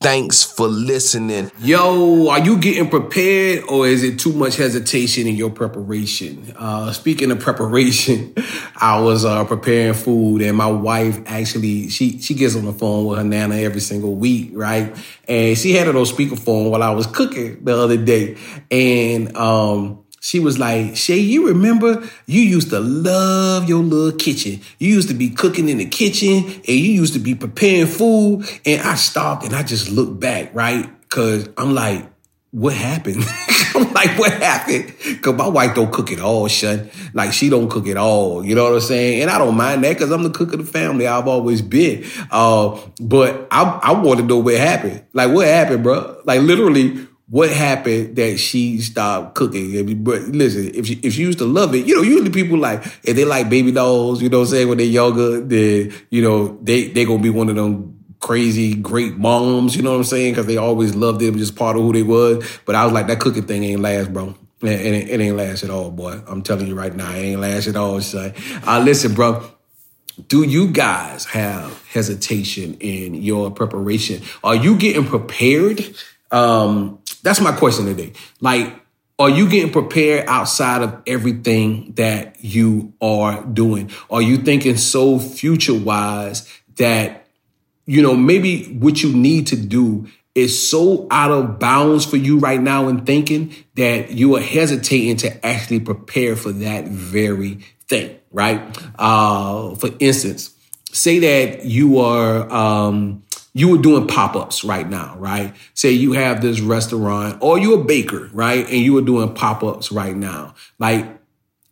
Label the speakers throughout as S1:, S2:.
S1: Thanks for listening. Yo, are you getting prepared or is it too much hesitation in your preparation? Uh, speaking of preparation, I was uh, preparing food and my wife actually, she, she gets on the phone with her nana every single week, right? And she had it on speakerphone while I was cooking the other day. And, um, she was like, Shay, you remember you used to love your little kitchen. You used to be cooking in the kitchen and you used to be preparing food. And I stopped and I just looked back, right? Cause I'm like, what happened? I'm like, what happened? Cause my wife don't cook at all, son. Like she don't cook at all. You know what I'm saying? And I don't mind that because I'm the cook of the family. I've always been. Uh, but I, I want to know what happened. Like what happened, bro? Like literally, what happened that she stopped cooking. But listen, if she, if she used to love it, you know, usually people like, if they like baby dolls, you know what I'm saying, when they're younger, then, you know, they, they gonna be one of them crazy great moms, you know what I'm saying? Cause they always loved them, just part of who they was. But I was like, that cooking thing ain't last, bro. It, it, it ain't last at all, boy. I'm telling you right now, it ain't last at all, son. Uh, listen, bro do you guys have hesitation in your preparation? Are you getting prepared? Um, that's my question today. Like, are you getting prepared outside of everything that you are doing? Are you thinking so future wise that, you know, maybe what you need to do is so out of bounds for you right now in thinking that you are hesitating to actually prepare for that very thing, right? Uh, for instance, say that you are, um, you were doing pop-ups right now, right? Say you have this restaurant or you're a baker, right? And you are doing pop-ups right now. Like,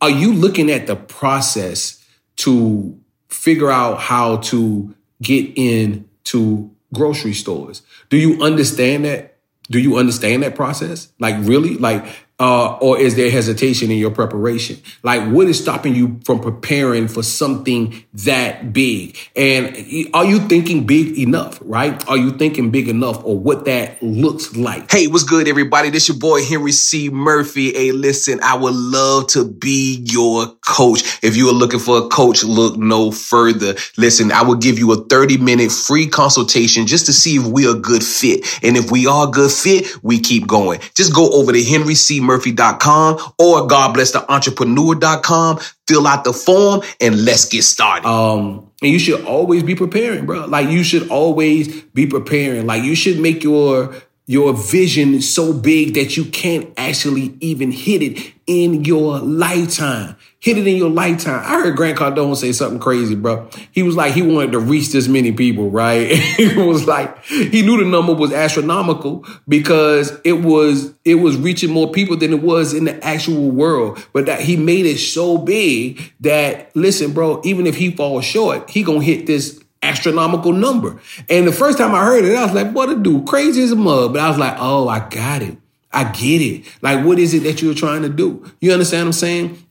S1: are you looking at the process to figure out how to get into grocery stores? Do you understand that? Do you understand that process? Like really? Like uh, or is there hesitation in your preparation? Like, what is stopping you from preparing for something that big? And are you thinking big enough, right? Are you thinking big enough or what that looks like? Hey, what's good, everybody? This your boy, Henry C. Murphy. Hey, listen, I would love to be your coach. If you are looking for a coach, look no further. Listen, I will give you a 30 minute free consultation just to see if we are good fit. And if we are good fit, we keep going. Just go over to Henry C murphy.com or God bless the entrepreneur.com. Fill out the form and let's get started. Um, and you should always be preparing, bro. Like you should always be preparing. Like you should make your your vision is so big that you can't actually even hit it in your lifetime. Hit it in your lifetime. I heard Grant Cardone say something crazy, bro. He was like, he wanted to reach this many people, right? it was like, he knew the number was astronomical because it was, it was reaching more people than it was in the actual world. But that he made it so big that, listen, bro, even if he falls short, he gonna hit this astronomical number. And the first time I heard it, I was like, what a dude, crazy as a mug. But I was like, oh, I got it. I get it. Like, what is it that you're trying to do? You understand what I'm saying?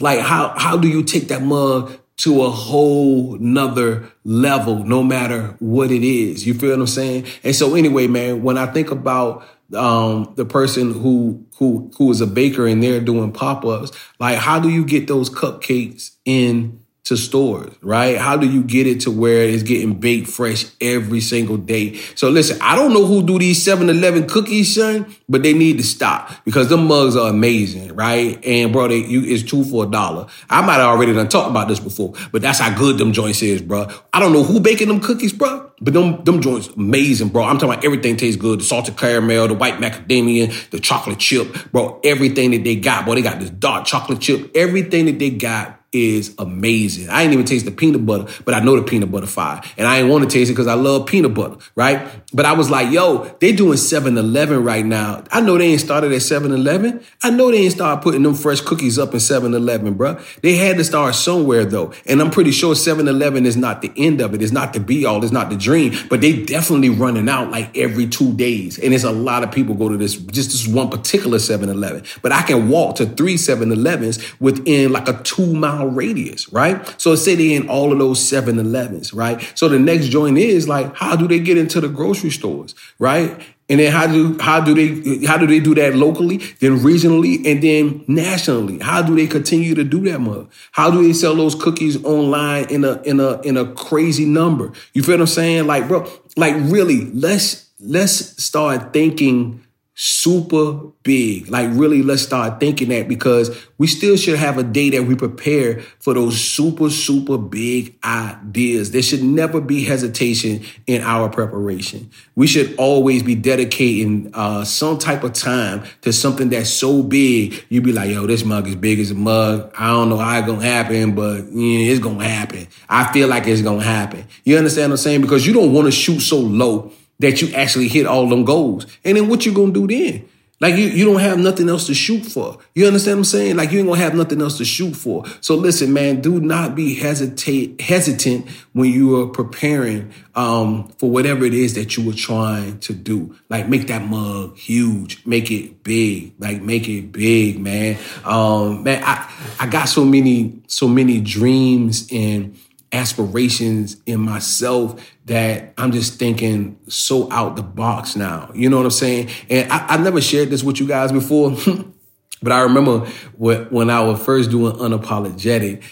S1: Like, how, how do you take that mug to a whole nother level, no matter what it is? You feel what I'm saying? And so anyway, man, when I think about um, the person who who who is a baker and they're doing pop-ups, like how do you get those cupcakes in to stores, right? How do you get it to where it's getting baked fresh every single day? So listen, I don't know who do these 7-Eleven cookies, son, but they need to stop because the mugs are amazing, right? And bro, they you it's two for a dollar. I might have already done talked about this before, but that's how good them joints is, bro. I don't know who baking them cookies, bro. But them, them joints amazing, bro. I'm talking about everything tastes good. The salted caramel, the white macadamia, the chocolate chip, bro. Everything that they got, bro. They got this dark chocolate chip. Everything that they got is amazing. I ain't even taste the peanut butter, but I know the peanut butter fire. And I ain't want to taste it because I love peanut butter, right? But I was like, yo, they doing 7-Eleven right now. I know they ain't started at 7-Eleven. I know they ain't started putting them fresh cookies up in 7-Eleven, bro. They had to start somewhere though. And I'm pretty sure 7-Eleven is not the end of it. It's not the be all. It's not the dream, but they definitely running out like every two days. And it's a lot of people go to this, just this one particular 7-Eleven. But I can walk to three 7-Elevens within like a two mile mile radius, right? So say they in all of those 7-Elevens, right? So the next joint is like, how do they get into the grocery stores, right? And then how do how do they how do they do that locally, then regionally, and then nationally? How do they continue to do that, mother? How do they sell those cookies online in a in a in a crazy number? You feel what I'm saying? Like, bro, like really, let's let's start thinking super big. Like really, let's start thinking that because we still should have a day that we prepare for those super, super big ideas. There should never be hesitation in our preparation. We should always be dedicating uh, some type of time to something that's so big. You'd be like, yo, this mug is big as a mug. I don't know how it's gonna happen, but yeah, it's gonna happen. I feel like it's gonna happen. You understand what I'm saying? Because you don't want to shoot so low that you actually hit all them goals. And then what you gonna do then? Like you, you don't have nothing else to shoot for. You understand what I'm saying? Like you ain't gonna have nothing else to shoot for. So listen, man, do not be hesitate hesitant when you are preparing um, for whatever it is that you were trying to do. Like make that mug huge, make it big, like make it big, man. Um, man, I I got so many so many dreams and aspirations in myself that I'm just thinking so out the box now. You know what I'm saying? And I, I never shared this with you guys before, but I remember when I was first doing unapologetic,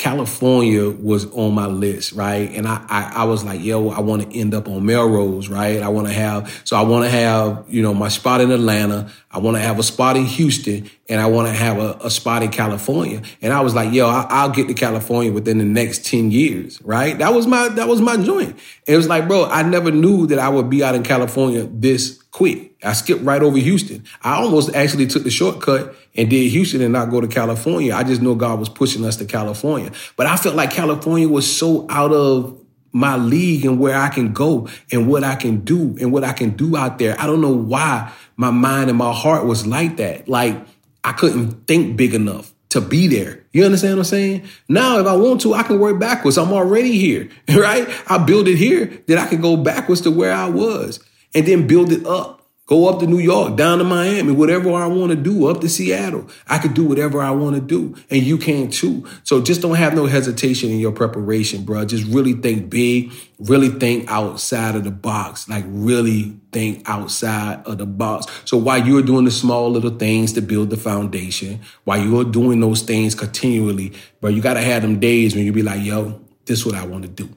S1: California was on my list, right? And I, I, I was like, yo, I want to end up on Melrose, right? I want to have, so I want to have, you know, my spot in Atlanta. I want to have a spot in Houston and I want to have a, a, spot in California. And I was like, yo, I, will get to California within the next 10 years, right? That was my, that was my joint. it was like, bro, I never knew that I would be out in California this quick. I skipped right over Houston. I almost actually took the shortcut and did Houston and not go to California. I just know God was pushing us to California. But I felt like California was so out of my league and where I can go and what I can do and what I can do out there. I don't know why my mind and my heart was like that. Like I couldn't think big enough to be there. You understand what I'm saying? Now, if I want to, I can work backwards. I'm already here, right? I build it here, then I can go backwards to where I was and then build it up. Go up to New York, down to Miami, whatever I want to do, up to Seattle. I could do whatever I want to do, and you can too. So just don't have no hesitation in your preparation, bro. Just really think big, really think outside of the box, like really think outside of the box. So while you're doing the small little things to build the foundation, while you're doing those things continually, bro, you got to have them days when you be like, yo, this is what I want to do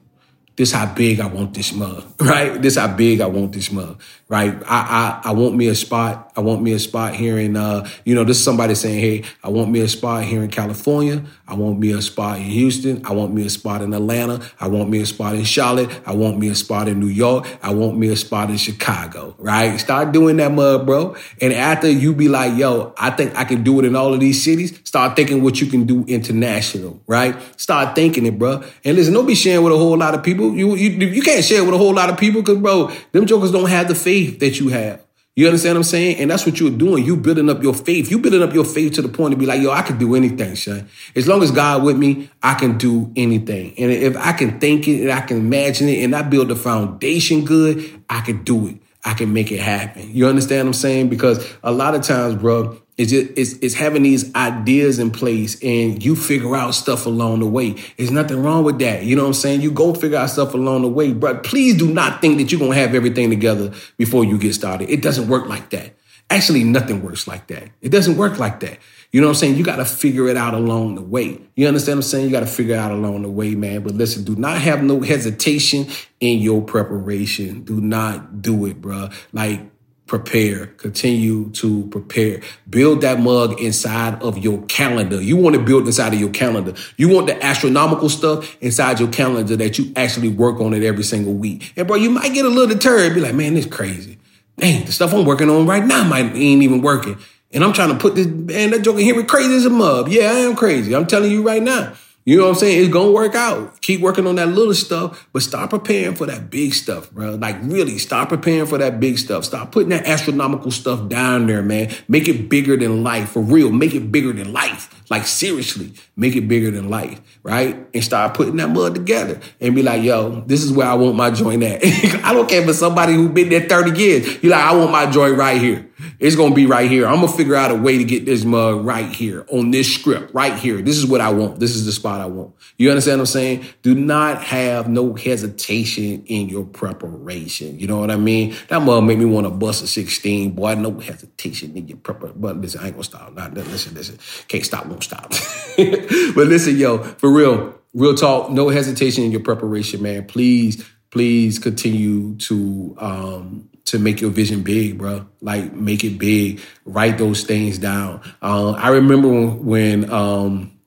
S1: this how big I want this mug, right? This how big I want this mug, right? I, I, I want me a spot. I want me a spot here in, uh, you know, this is somebody saying, Hey, I want me a spot here in California. I want me a spot in Houston. I want me a spot in Atlanta. I want me a spot in Charlotte. I want me a spot in New York. I want me a spot in Chicago, right? Start doing that mug, bro. And after you be like, yo, I think I can do it in all of these cities. Start thinking what you can do international, right? Start thinking it, bro. And listen, don't be sharing with a whole lot of people people. You you you can't share it with a whole lot of people because, bro, them jokers don't have the faith that you have. You understand what I'm saying? And that's what you're doing. You building up your faith. You building up your faith to the point to be like, yo, I can do anything, son. As long as God with me, I can do anything. And if I can think it and I can imagine it and I build the foundation good, I can do it. I can make it happen. You understand what I'm saying? Because a lot of times, bro, it's just it's, it's having these ideas in place and you figure out stuff along the way. There's nothing wrong with that. You know what I'm saying? You go figure out stuff along the way. But please do not think that you're gonna have everything together before you get started. It doesn't work like that. Actually, nothing works like that. It doesn't work like that. You know what I'm saying? You got to figure it out along the way. You understand what I'm saying? You got to figure it out along the way, man. But listen, do not have no hesitation in your preparation. Do not do it, bro. Like prepare, continue to prepare. Build that mug inside of your calendar. You want to build inside of your calendar. You want the astronomical stuff inside your calendar that you actually work on it every single week. And bro, you might get a little deterred, be like, man, this crazy. Dang, the stuff I'm working on right now might ain't even working. And I'm trying to put this, man, that joker here crazy as a mug. Yeah, I am crazy. I'm telling you right now. You know what I'm saying? It's gonna work out. Keep working on that little stuff, but start preparing for that big stuff, bro. Like really, start preparing for that big stuff. Stop putting that astronomical stuff down there, man. Make it bigger than life, for real. Make it bigger than life. Like seriously, make it bigger than life, right? And start putting that mud together and be like, yo, this is where I want my joint at. I don't care for somebody who's been there 30 years. You're like, I want my joint right here. It's gonna be right here. I'm gonna figure out a way to get this mug right here on this script, right here. This is what I want. This is the spot I want. You understand what I'm saying? Do not have no hesitation in your preparation. You know what I mean? That mug made me want to bust a 16. Boy, no hesitation in your preparation. But listen, I ain't gonna stop. Not listen, listen. Can't stop, won't stop. but listen, yo, for real, real talk, no hesitation in your preparation, man. Please, please continue to um to make your vision big, bro. Like make it big. Write those things down. Uh, I remember when um,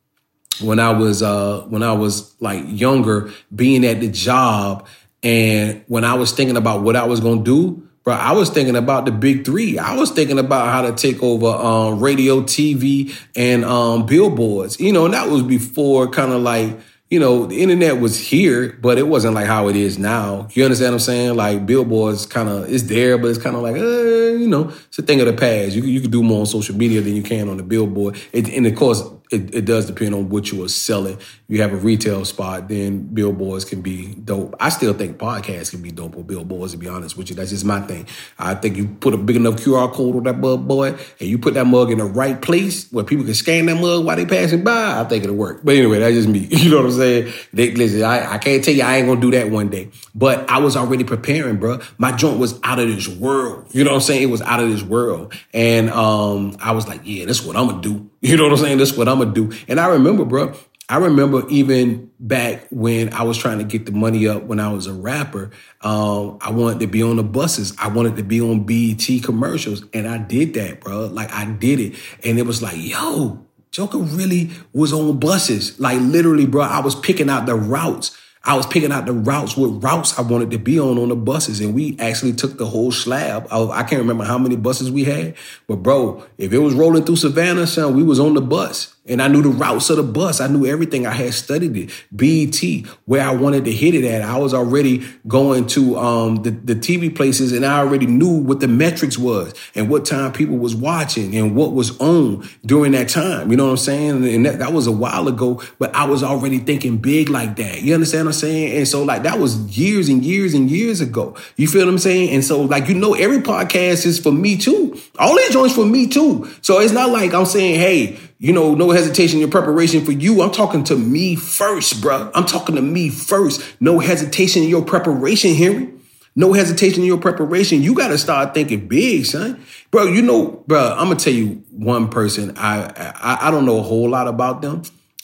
S1: when I was uh, when I was like younger, being at the job, and when I was thinking about what I was gonna do. Bro, I was thinking about the big three. I was thinking about how to take over um, radio, TV, and um, billboards. You know, and that was before kind of like you know, the internet was here, but it wasn't like how it is now. You understand what I'm saying? Like billboards kind of is there, but it's kind of like, uh, you know, it's a thing of the past. You you can do more on social media than you can on the billboard. It, and of course, it, it does depend on what you are selling. If you have a retail spot, then billboards can be dope. I still think podcasts can be dope with billboards, to be honest with you. That's just my thing. I think you put a big enough QR code on that mug boy and you put that mug in the right place where people can scan that mug while they passing by, I think it'll work. But anyway, that's just me. You know what I'm saying? They, listen, I, I can't tell you I ain't gonna do that one day. But I was already preparing, bro. My joint was out of this world. You know what I'm saying? It was out of this world. And um, I was like, yeah, that's what I'm gonna do. You know what I'm saying? That's what I'm gonna do. And I remember, bro, I remember even back when I was trying to get the money up when I was a rapper, um, I wanted to be on the buses. I wanted to be on BET commercials. And I did that, bro. Like I did it. And it was like, yo, Joker really was on buses. Like literally, bro, I was picking out the routes I was picking out the routes, what routes I wanted to be on on the buses. And we actually took the whole slab I can't remember how many buses we had, but bro, if it was rolling through Savannah, son, we was on the bus. And I knew the routes of the bus. I knew everything. I had studied it. BET, where I wanted to hit it at. I was already going to um, the, the TV places and I already knew what the metrics was and what time people was watching and what was on during that time. You know what I'm saying? And that, that was a while ago, but I was already thinking big like that. You understand what I'm saying? And so like that was years and years and years ago. You feel what I'm saying? And so like, you know, every podcast is for me too. All these joints for me too. So it's not like I'm saying, hey, you know, no hesitation in your preparation for you. I'm talking to me first, bro. I'm talking to me first. No hesitation in your preparation, Henry. No hesitation in your preparation. You got to start thinking big, son. Bro, you know, bro, I'm going to tell you one person. I, I, I don't know a whole lot about them.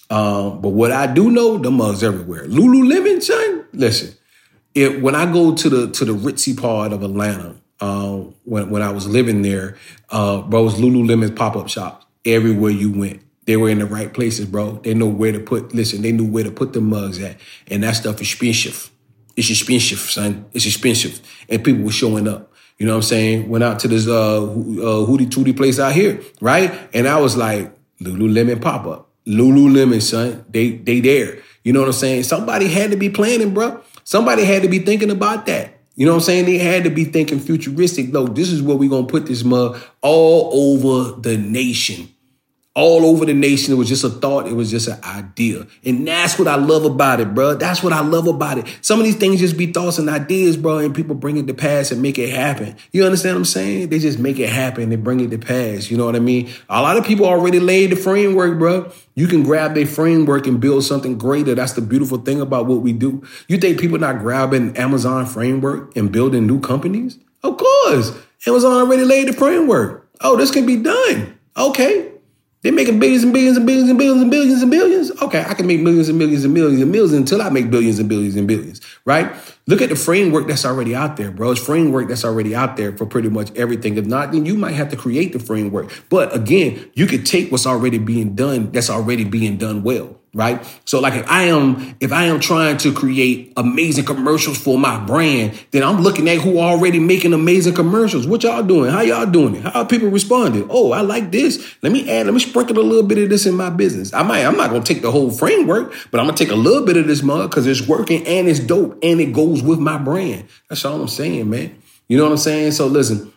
S1: Um, but what I do know, the mugs everywhere. Lululemon, son. Listen, if, when I go to the to the ritzy part of Atlanta, uh, when when I was living there, uh, bro, was Lululemon pop up shops everywhere you went. They were in the right places, bro. They know where to put, listen, they knew where to put the mugs at. And that stuff is expensive. It's expensive, son. It's expensive. And people were showing up. You know what I'm saying? Went out to this uh, uh hootie tootie place out here, right? And I was like, Lululemon pop up. Lululemon, son. They they there. You know what I'm saying? Somebody had to be planning, bro. Somebody had to be thinking about that. You know what I'm saying? They had to be thinking futuristic. No, this is where we're gonna put this mug all over the nation all over the nation. It was just a thought. It was just an idea. And that's what I love about it, bro. That's what I love about it. Some of these things just be thoughts and ideas, bro, and people bring it to pass and make it happen. You understand what I'm saying? They just make it happen and bring it to pass. You know what I mean? A lot of people already laid the framework, bro. You can grab their framework and build something greater. That's the beautiful thing about what we do. You think people not grabbing Amazon framework and building new companies? Of course. Amazon already laid the framework. Oh, this can be done. Okay, they're making billions and billions and billions and billions and billions and billions. Okay, I can make millions and millions and millions and millions until I make billions and billions and billions, right? Look at the framework that's already out there, bro. It's framework that's already out there for pretty much everything. If not, then you might have to create the framework. But again, you could take what's already being done, that's already being done well. Right? So like if I am if I am trying to create amazing commercials for my brand, then I'm looking at who already making amazing commercials. What y'all doing? How y'all doing it? How people responding? Oh, I like this. Let me add, let me sprinkle a little bit of this in my business. I might, I'm not gonna take the whole framework, but I'm gonna take a little bit of this mug because it's working and it's dope and it goes with my brand. That's all I'm saying, man. You know what I'm saying? So listen,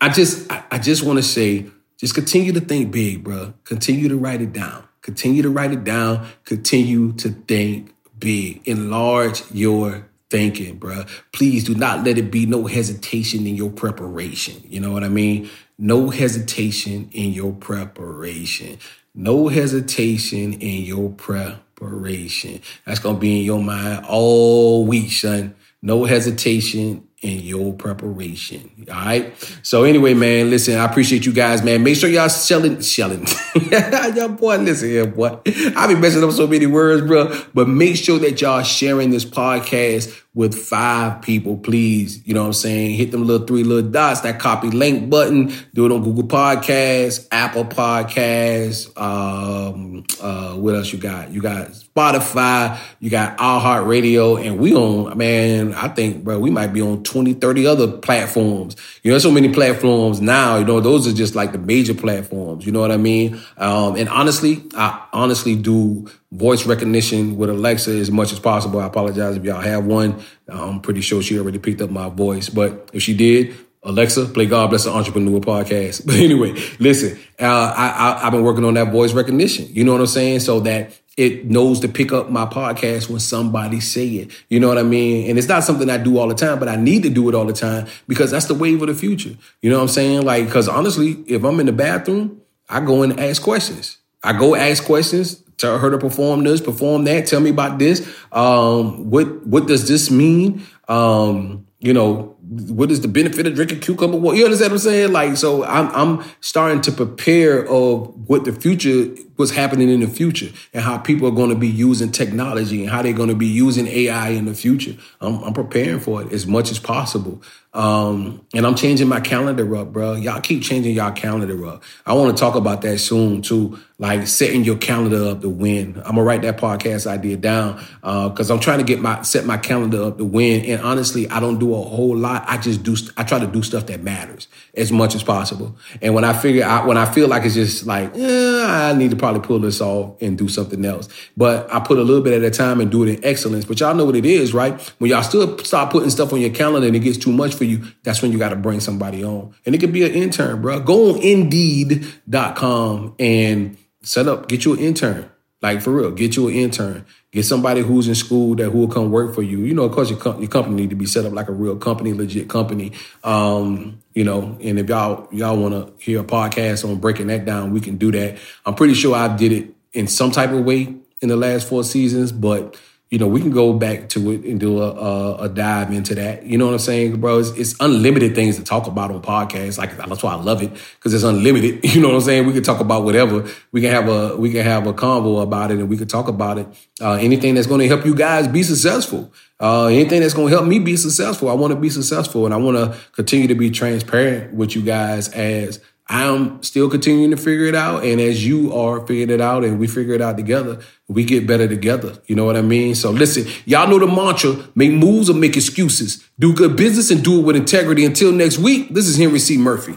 S1: I just I, I just want to say, just continue to think big, bro. Continue to write it down Continue to write it down. Continue to think big. Enlarge your thinking, bruh. Please do not let it be no hesitation in your preparation. You know what I mean? No hesitation in your preparation. No hesitation in your preparation. That's going to be in your mind all week, son. No hesitation in your preparation. All right. So anyway, man, listen, I appreciate you guys, man. Make sure y'all shelling, shelling. y'all boy, listen here, boy. I be messing up so many words, bro. But make sure that y'all sharing this podcast with five people, please. You know what I'm saying? Hit them little three little dots, that copy link button. Do it on Google Podcasts, Apple Podcasts. Um, uh, what else you got? You got Spotify, you got iHeartRadio, and we on, man, I think, bro, we might be on 20, 30 other platforms. You know, so many platforms now, you know, those are just like the major platforms. You know what I mean? Um, and honestly, I honestly do voice recognition with Alexa as much as possible. I apologize if y'all have one. I'm pretty sure she already picked up my voice, but if she did, Alexa, play God Bless the Entrepreneur podcast. But anyway, listen, uh, I, I, have been working on that voice recognition. You know what I'm saying? So that it knows to pick up my podcast when somebody say it. You know what I mean? And it's not something I do all the time, but I need to do it all the time because that's the wave of the future. You know what I'm saying? Like, cause honestly, if I'm in the bathroom, I go in and ask questions. I go ask questions tell her to perform this, perform that. Tell me about this. Um, what what does this mean? Um, you know, what is the benefit of drinking cucumber water? You understand what I'm saying? Like, so I'm I'm starting to prepare of what the future, what's happening in the future, and how people are going to be using technology and how they're going to be using AI in the future. I'm, I'm preparing for it as much as possible. Um, and I'm changing my calendar up, bro. Y'all keep changing y'all calendar up. I want to talk about that soon too, like setting your calendar up to win. I'm gonna write that podcast idea down because uh, I'm trying to get my set my calendar up to win. And honestly, I don't do a whole lot. I just do. I try to do stuff that matters as much as possible. And when I figure out, when I feel like it's just like eh, I need to probably pull this off and do something else, but I put a little bit at a time and do it in excellence. But y'all know what it is, right? When y'all still start putting stuff on your calendar and it gets too much for you, that's when you got to bring somebody on. And it could be an intern, bro. Go on indeed.com and set up, get you an intern. Like for real, get you an intern. Get somebody who's in school that who will come work for you. You know, of course, your, co- your company need to be set up like a real company, legit company. Um, you know, and if y'all y'all want to hear a podcast on breaking that down, we can do that. I'm pretty sure I did it in some type of way in the last four seasons, but you know, we can go back to it and do a, a, a dive into that. You know what I'm saying, bro? It's, it's, unlimited things to talk about on podcasts. Like that's why I love it because it's unlimited. You know what I'm saying? We can talk about whatever. We can have a we can have a convo about it, and we can talk about it. Uh, anything that's going to help you guys be successful. Uh, anything that's going to help me be successful. I want to be successful, and I want to continue to be transparent with you guys as I'm still continuing to figure it out. And as you are figuring it out and we figure it out together, we get better together. You know what I mean? So listen, y'all know the mantra, make moves or make excuses. Do good business and do it with integrity. Until next week, this is Henry C. Murphy.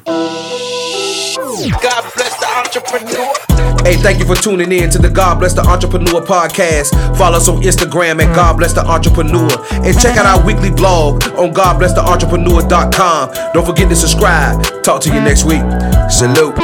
S2: God bless the entrepreneur.
S1: Hey, thank you for tuning in to the God Bless the Entrepreneur podcast. Follow us on Instagram at God Bless the Entrepreneur. And check out our weekly blog on GodBlessTheEntrepreneur.com. Don't forget to subscribe. Talk to you next week. Salute.